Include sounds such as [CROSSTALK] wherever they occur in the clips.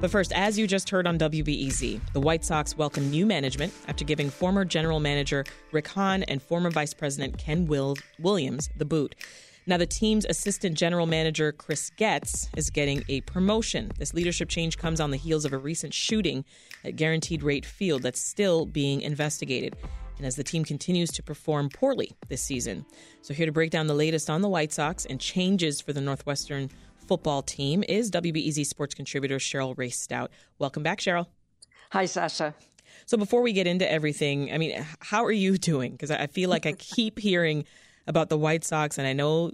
But first, as you just heard on WBEZ, the White Sox welcome new management after giving former general manager Rick Hahn and former vice president Ken Will- Williams the boot. Now, the team's assistant general manager, Chris Getz, is getting a promotion. This leadership change comes on the heels of a recent shooting at Guaranteed Rate Field that's still being investigated. And as the team continues to perform poorly this season. So, here to break down the latest on the White Sox and changes for the Northwestern football team is WBEZ sports contributor Cheryl Raye Stout. Welcome back, Cheryl. Hi, Sasha. So, before we get into everything, I mean, how are you [LAUGHS] doing? Because I feel like I keep hearing about the White Sox, and I know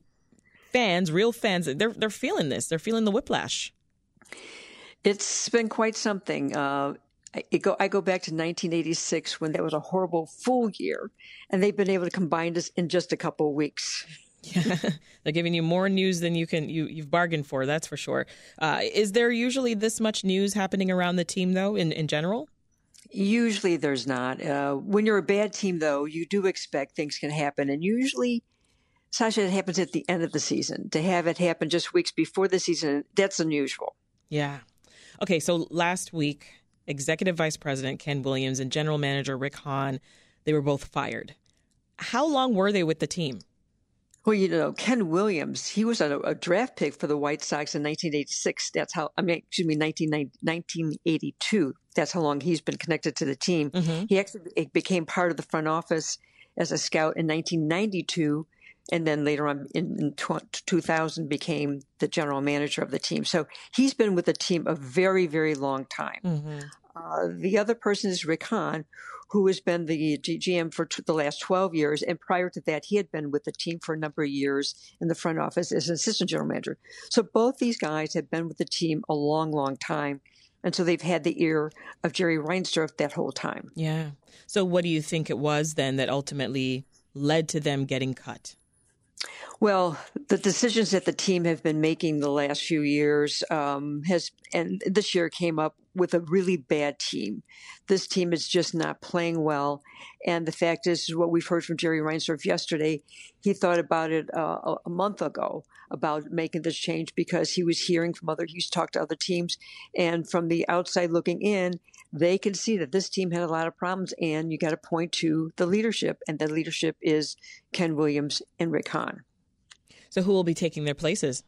fans, real fans, they're they're feeling this. They're feeling the whiplash. It's been quite something. Uh, I go, I go back to 1986 when that was a horrible full year, and they've been able to combine this in just a couple of weeks. Yeah, [LAUGHS] they're giving you more news than you can you you've bargained for. That's for sure. Uh, is there usually this much news happening around the team though? In in general. Usually there's not. Uh, when you're a bad team, though, you do expect things can happen. And usually, Sasha, it happens at the end of the season. To have it happen just weeks before the season, that's unusual. Yeah. Okay, so last week, Executive Vice President Ken Williams and General Manager Rick Hahn, they were both fired. How long were they with the team? Well, you know, Ken Williams, he was a, a, draft pick for the White Sox in 1986. That's how, I mean, excuse me, 1982. That's how long he's been connected to the team. Mm-hmm. He actually became part of the front office as a scout in 1992. And then later on in, in 2000 became the general manager of the team. So he's been with the team a very, very long time. Mm-hmm. Uh, the other person is Rick Hahn, who has been the GM for t- the last 12 years. And prior to that, he had been with the team for a number of years in the front office as an assistant general manager. So both these guys have been with the team a long, long time. And so they've had the ear of Jerry Reinsdorf that whole time. Yeah. So what do you think it was then that ultimately led to them getting cut? Well, the decisions that the team have been making the last few years um, has, and this year came up with a really bad team. This team is just not playing well, and the fact is, is what we've heard from Jerry Reinsdorf yesterday. He thought about it uh, a month ago about making this change because he was hearing from other, he's talked to other teams, and from the outside looking in, they can see that this team had a lot of problems, and you got to point to the leadership, and the leadership is Ken Williams and Rick Hahn. So, who will be taking their places?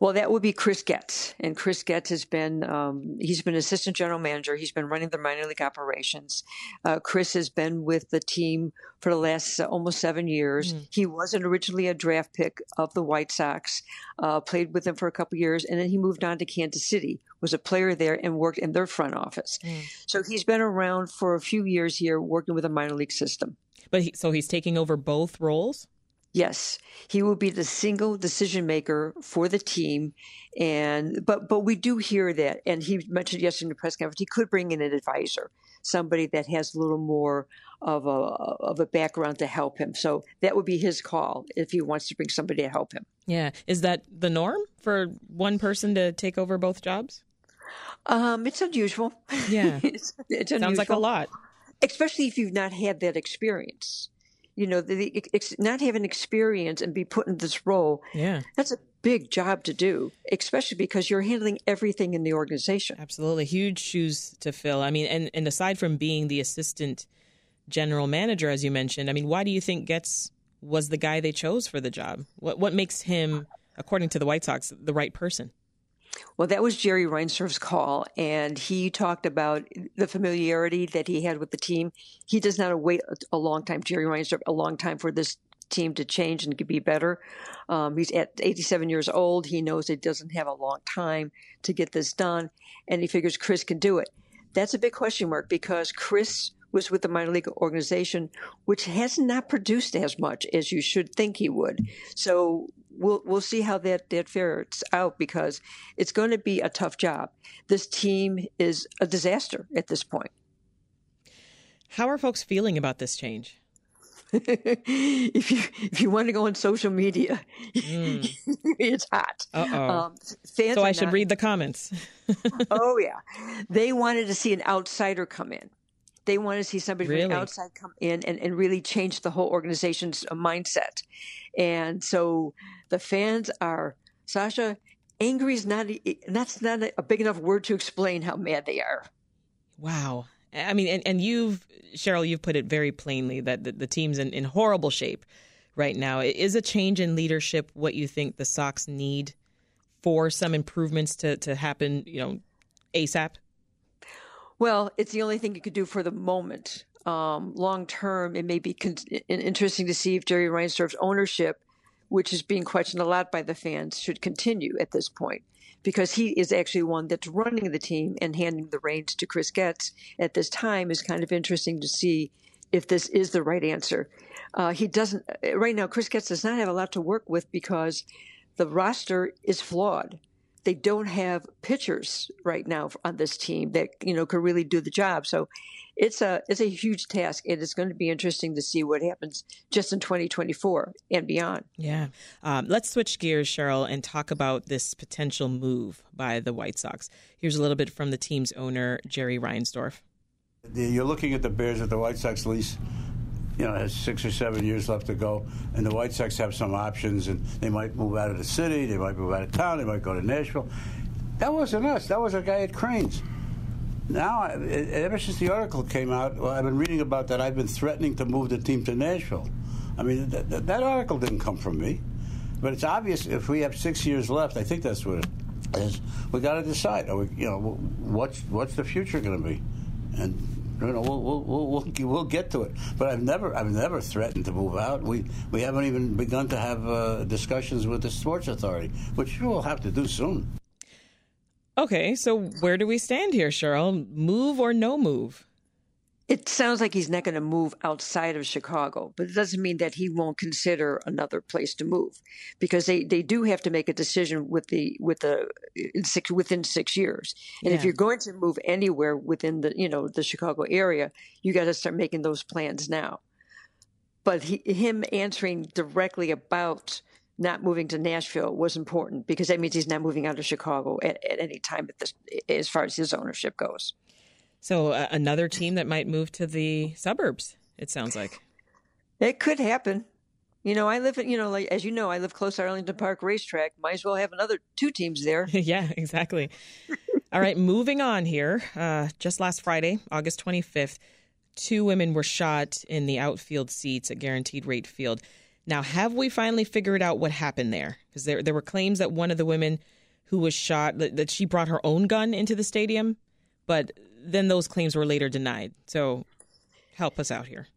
Well, that would be Chris Getz, and Chris Getz has been um, he's been assistant general manager. He's been running the minor league operations. Uh, Chris has been with the team for the last uh, almost seven years. Mm. He wasn't originally a draft pick of the White Sox. Uh, played with them for a couple years, and then he moved on to Kansas City. Was a player there and worked in their front office. Mm. So he's been around for a few years here, working with a minor league system. But he, so he's taking over both roles. Yes, he will be the single decision maker for the team, and but but we do hear that, and he mentioned yesterday in the press conference he could bring in an advisor, somebody that has a little more of a of a background to help him. So that would be his call if he wants to bring somebody to help him. Yeah, is that the norm for one person to take over both jobs? Um, it's unusual. Yeah, [LAUGHS] it's, it's unusual. sounds like a lot, especially if you've not had that experience you know, the, the, not having experience and be put in this role. Yeah. That's a big job to do, especially because you're handling everything in the organization. Absolutely. Huge shoes to fill. I mean, and, and aside from being the assistant general manager, as you mentioned, I mean, why do you think Getz was the guy they chose for the job? What, what makes him, according to the White Sox, the right person? Well, that was Jerry Reinsdorf's call, and he talked about the familiarity that he had with the team. He does not wait a long time, Jerry Reinsdorf, a long time for this team to change and be better. Um, he's at 87 years old. He knows it doesn't have a long time to get this done, and he figures Chris can do it. That's a big question mark because Chris was with the minor league organization, which has not produced as much as you should think he would. So we'll we'll see how that that fares out because it's going to be a tough job. This team is a disaster at this point. How are folks feeling about this change? [LAUGHS] if you if you want to go on social media, mm. [LAUGHS] it's hot. Um, so I should not, read the comments. [LAUGHS] oh yeah, they wanted to see an outsider come in. They want to see somebody really? from the outside come in and, and really change the whole organization's mindset. And so the fans are, Sasha, angry is not that's not a big enough word to explain how mad they are. Wow. I mean, and, and you've, Cheryl, you've put it very plainly that the, the team's in, in horrible shape right now. Is a change in leadership what you think the Sox need for some improvements to, to happen, you know, ASAP? Well, it's the only thing you could do for the moment. Um, long term, it may be con- interesting to see if Jerry Reinsdorf's ownership, which is being questioned a lot by the fans, should continue at this point because he is actually one that's running the team and handing the reins to Chris Getz at this time is kind of interesting to see if this is the right answer. Uh, he doesn't right now. Chris Getz does not have a lot to work with because the roster is flawed. They don't have pitchers right now on this team that you know could really do the job. So it's a it's a huge task, and it's going to be interesting to see what happens just in 2024 and beyond. Yeah, um, let's switch gears, Cheryl, and talk about this potential move by the White Sox. Here's a little bit from the team's owner, Jerry Reinsdorf. You're looking at the Bears at the White Sox lease you know, has six or seven years left to go, and the White Sox have some options, and they might move out of the city, they might move out of town, they might go to Nashville. That wasn't us. That was a guy at Crain's now, ever since the article came out, well, I've been reading about that. I've been threatening to move the team to Nashville. I mean, that, that article didn't come from me, but it's obvious if we have six years left. I think that's what it is. We got to decide. We, you know, what's what's the future going to be, and you know, we'll, we'll, we'll, we'll, get to it. But I've never, I've never threatened to move out. We, we haven't even begun to have uh, discussions with the Sports Authority, which we'll have to do soon. Okay, so where do we stand here, Cheryl? Move or no move? It sounds like he's not going to move outside of Chicago, but it doesn't mean that he won't consider another place to move, because they, they do have to make a decision with the with the six, within six years. And yeah. if you're going to move anywhere within the you know the Chicago area, you got to start making those plans now. But he, him answering directly about not moving to Nashville was important because that means he's not moving out of Chicago at, at any time at this, as far as his ownership goes. So uh, another team that might move to the suburbs. It sounds like it could happen. You know, I live in, you know, like as you know, I live close to Arlington Park Racetrack. Might as well have another two teams there. [LAUGHS] yeah, exactly. All right, moving on here. Uh, just last Friday, August 25th, two women were shot in the outfield seats at Guaranteed Rate Field. Now, have we finally figured out what happened there? Because there there were claims that one of the women who was shot that, that she brought her own gun into the stadium, but then those claims were later denied. So, help us out here.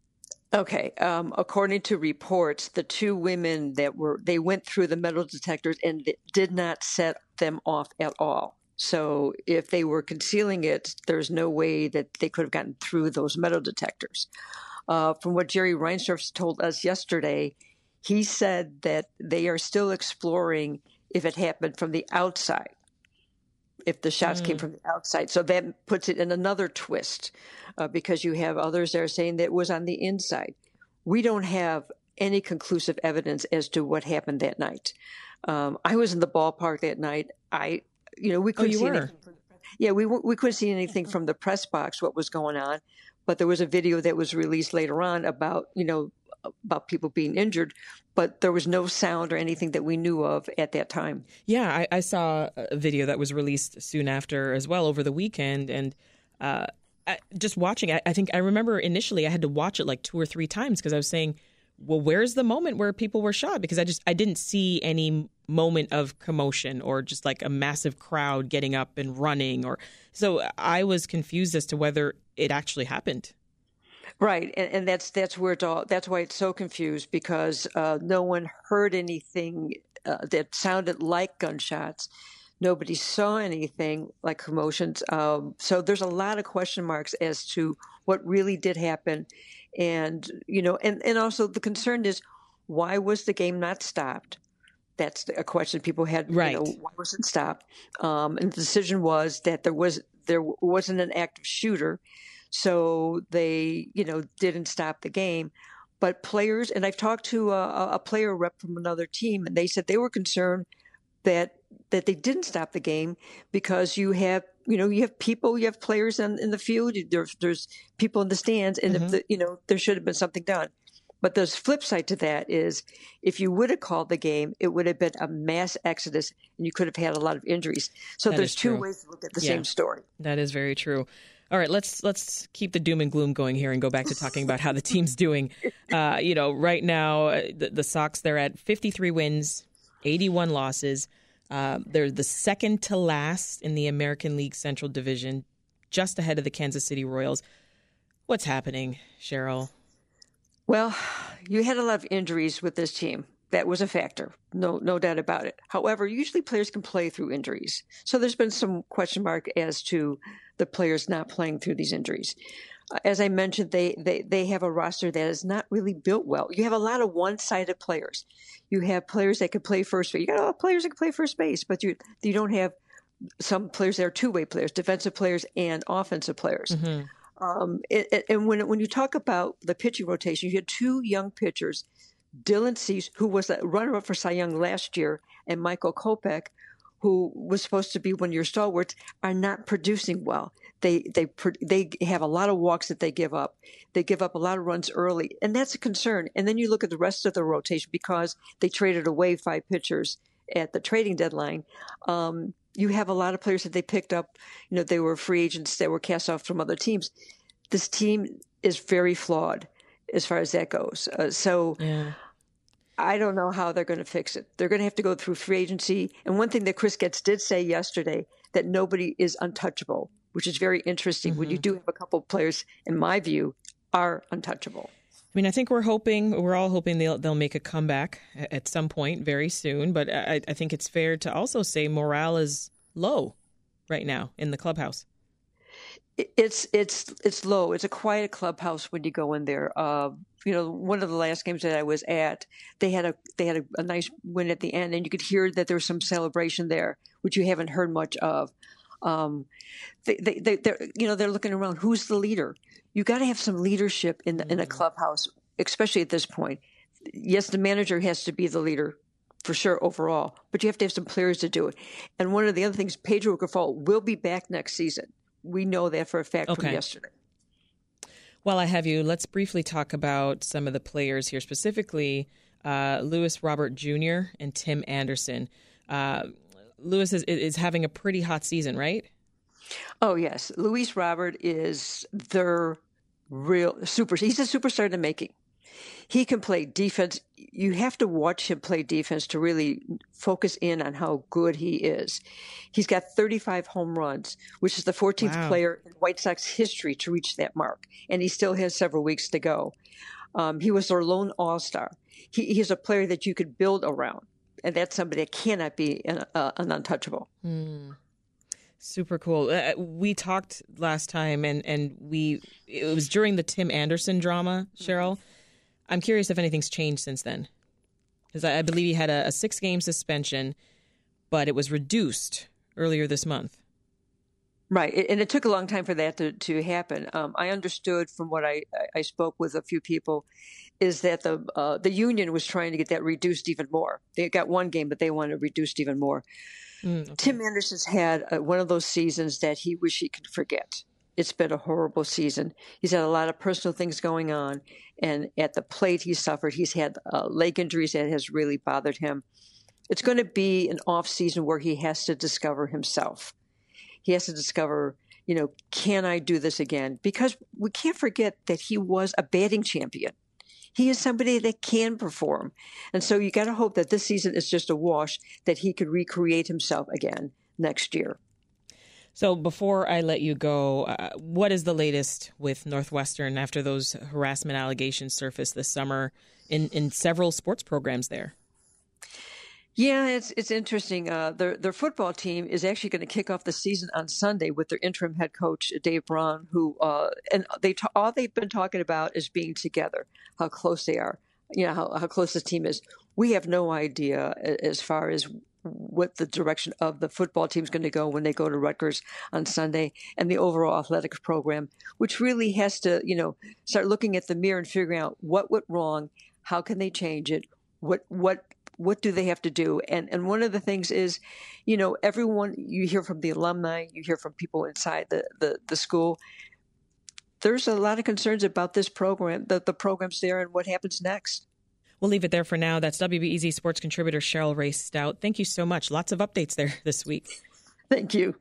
Okay. Um, according to reports, the two women that were they went through the metal detectors and did not set them off at all. So if they were concealing it, there's no way that they could have gotten through those metal detectors. Uh, from what Jerry Reinsdorf told us yesterday, he said that they are still exploring if it happened from the outside, if the shots mm. came from the outside. So that puts it in another twist uh, because you have others there saying that it was on the inside. We don't have any conclusive evidence as to what happened that night. Um, I was in the ballpark that night. I, you know, we oh, couldn't oh, see were? anything. From, yeah, we we couldn't see anything from the press box what was going on, but there was a video that was released later on about you know about people being injured, but there was no sound or anything that we knew of at that time. Yeah, I, I saw a video that was released soon after as well over the weekend, and uh, I, just watching, I, I think I remember initially I had to watch it like two or three times because I was saying, "Well, where's the moment where people were shot?" Because I just I didn't see any moment of commotion or just like a massive crowd getting up and running, or so I was confused as to whether it actually happened. Right, and, and that's that's where it's all. That's why it's so confused because uh, no one heard anything uh, that sounded like gunshots. Nobody saw anything like commotions. Um, so there's a lot of question marks as to what really did happen, and you know, and and also the concern is why was the game not stopped? That's a question people had. Right. You know, why was it stopped? Um, and the decision was that there was there wasn't an active shooter so they, you know, didn't stop the game. But players, and I've talked to a, a player rep from another team, and they said they were concerned that that they didn't stop the game because you have you know you have people you have players in, in the field there's there's people in the stands and mm-hmm. the, you know there should have been something done But the flip side to that is if you would have called the game, it would have been a mass exodus and you could have had a lot of injuries. So that there's two ways to look at the yeah, same story. That is very true. All right, let's let's keep the doom and gloom going here and go back to talking about how the team's doing. [LAUGHS] Uh, you know, right now uh, the, the Sox they're at 53 wins, 81 losses. Uh, they're the second to last in the American League Central Division, just ahead of the Kansas City Royals. What's happening, Cheryl? Well, you had a lot of injuries with this team. That was a factor, no, no doubt about it. However, usually players can play through injuries. So there's been some question mark as to the players not playing through these injuries. Uh, as I mentioned, they, they, they have a roster that is not really built well. You have a lot of one-sided players. You have players that can play first base. You got a lot of players that can play first base, but you you don't have some players that are two-way players, defensive players and offensive players. Mm-hmm. Um, it, it, and when when you talk about the pitching rotation, you had two young pitchers, Dylan Cease, who was a runner-up for Cy Young last year, and Michael Kopech, who was supposed to be one of your stalwarts, are not producing well. They they they have a lot of walks that they give up. They give up a lot of runs early, and that's a concern. And then you look at the rest of the rotation because they traded away five pitchers at the trading deadline. Um, you have a lot of players that they picked up. You know, they were free agents that were cast off from other teams. This team is very flawed as far as that goes. Uh, so yeah. I don't know how they're going to fix it. They're going to have to go through free agency. And one thing that Chris Getz did say yesterday that nobody is untouchable, which is very interesting. Mm-hmm. When you mm-hmm. do have a couple of players, in my view, are untouchable. I mean, I think we're hoping, we're all hoping they'll they'll make a comeback at some point very soon. But I, I think it's fair to also say morale is low right now in the clubhouse. It's it's it's low. It's a quiet clubhouse when you go in there. Uh, you know, one of the last games that I was at, they had a they had a, a nice win at the end, and you could hear that there was some celebration there, which you haven't heard much of. Um, they, they, they, they're, you know, they're looking around. Who's the leader? you got to have some leadership in the, in a mm-hmm. clubhouse, especially at this point. Yes, the manager has to be the leader for sure overall, but you have to have some players to do it. And one of the other things, Pedro Grifol will be back next season. We know that for a fact okay. from yesterday. While I have you, let's briefly talk about some of the players here, specifically uh, Luis Robert Jr. and Tim Anderson. Uh, Luis is, is having a pretty hot season, right? Oh yes, Luis Robert is their real super. He's a superstar in the making. He can play defense. You have to watch him play defense to really focus in on how good he is. He's got 35 home runs, which is the 14th wow. player in White Sox history to reach that mark, and he still has several weeks to go. Um, he was their lone All Star. He, he's a player that you could build around, and that's somebody that cannot be an, uh, an untouchable. Mm. Super cool. Uh, we talked last time, and and we it was during the Tim Anderson drama. Cheryl, I'm curious if anything's changed since then, because I, I, believe he had a, a six game suspension, but it was reduced earlier this month. Right, and it took a long time for that to, to happen. Um, I understood from what I, I spoke with a few people, is that the uh, the union was trying to get that reduced even more. They got one game, but they wanted reduced even more. Mm, okay. Tim Anderson's had uh, one of those seasons that he wish he could forget. It's been a horrible season. He's had a lot of personal things going on, and at the plate he suffered. He's had uh, leg injuries that has really bothered him. It's going to be an off season where he has to discover himself. He has to discover, you know, can I do this again? Because we can't forget that he was a batting champion he is somebody that can perform. And so you got to hope that this season is just a wash, that he could recreate himself again next year. So before I let you go, uh, what is the latest with Northwestern after those harassment allegations surfaced this summer in, in several sports programs there? Yeah, it's it's interesting. Uh, their their football team is actually going to kick off the season on Sunday with their interim head coach Dave Braun, who uh, and they all they've been talking about is being together, how close they are, you know how how close the team is. We have no idea as far as what the direction of the football team is going to go when they go to Rutgers on Sunday and the overall athletics program, which really has to, you know, start looking at the mirror and figuring out what went wrong, how can they change it, what what what do they have to do? And and one of the things is, you know, everyone you hear from the alumni, you hear from people inside the the, the school. there's a lot of concerns about this program, the, the programs there, and what happens next. We'll leave it there for now. That's WBEZ sports contributor Cheryl Raye Stout. Thank you so much. Lots of updates there [LAUGHS] this week. Thank you.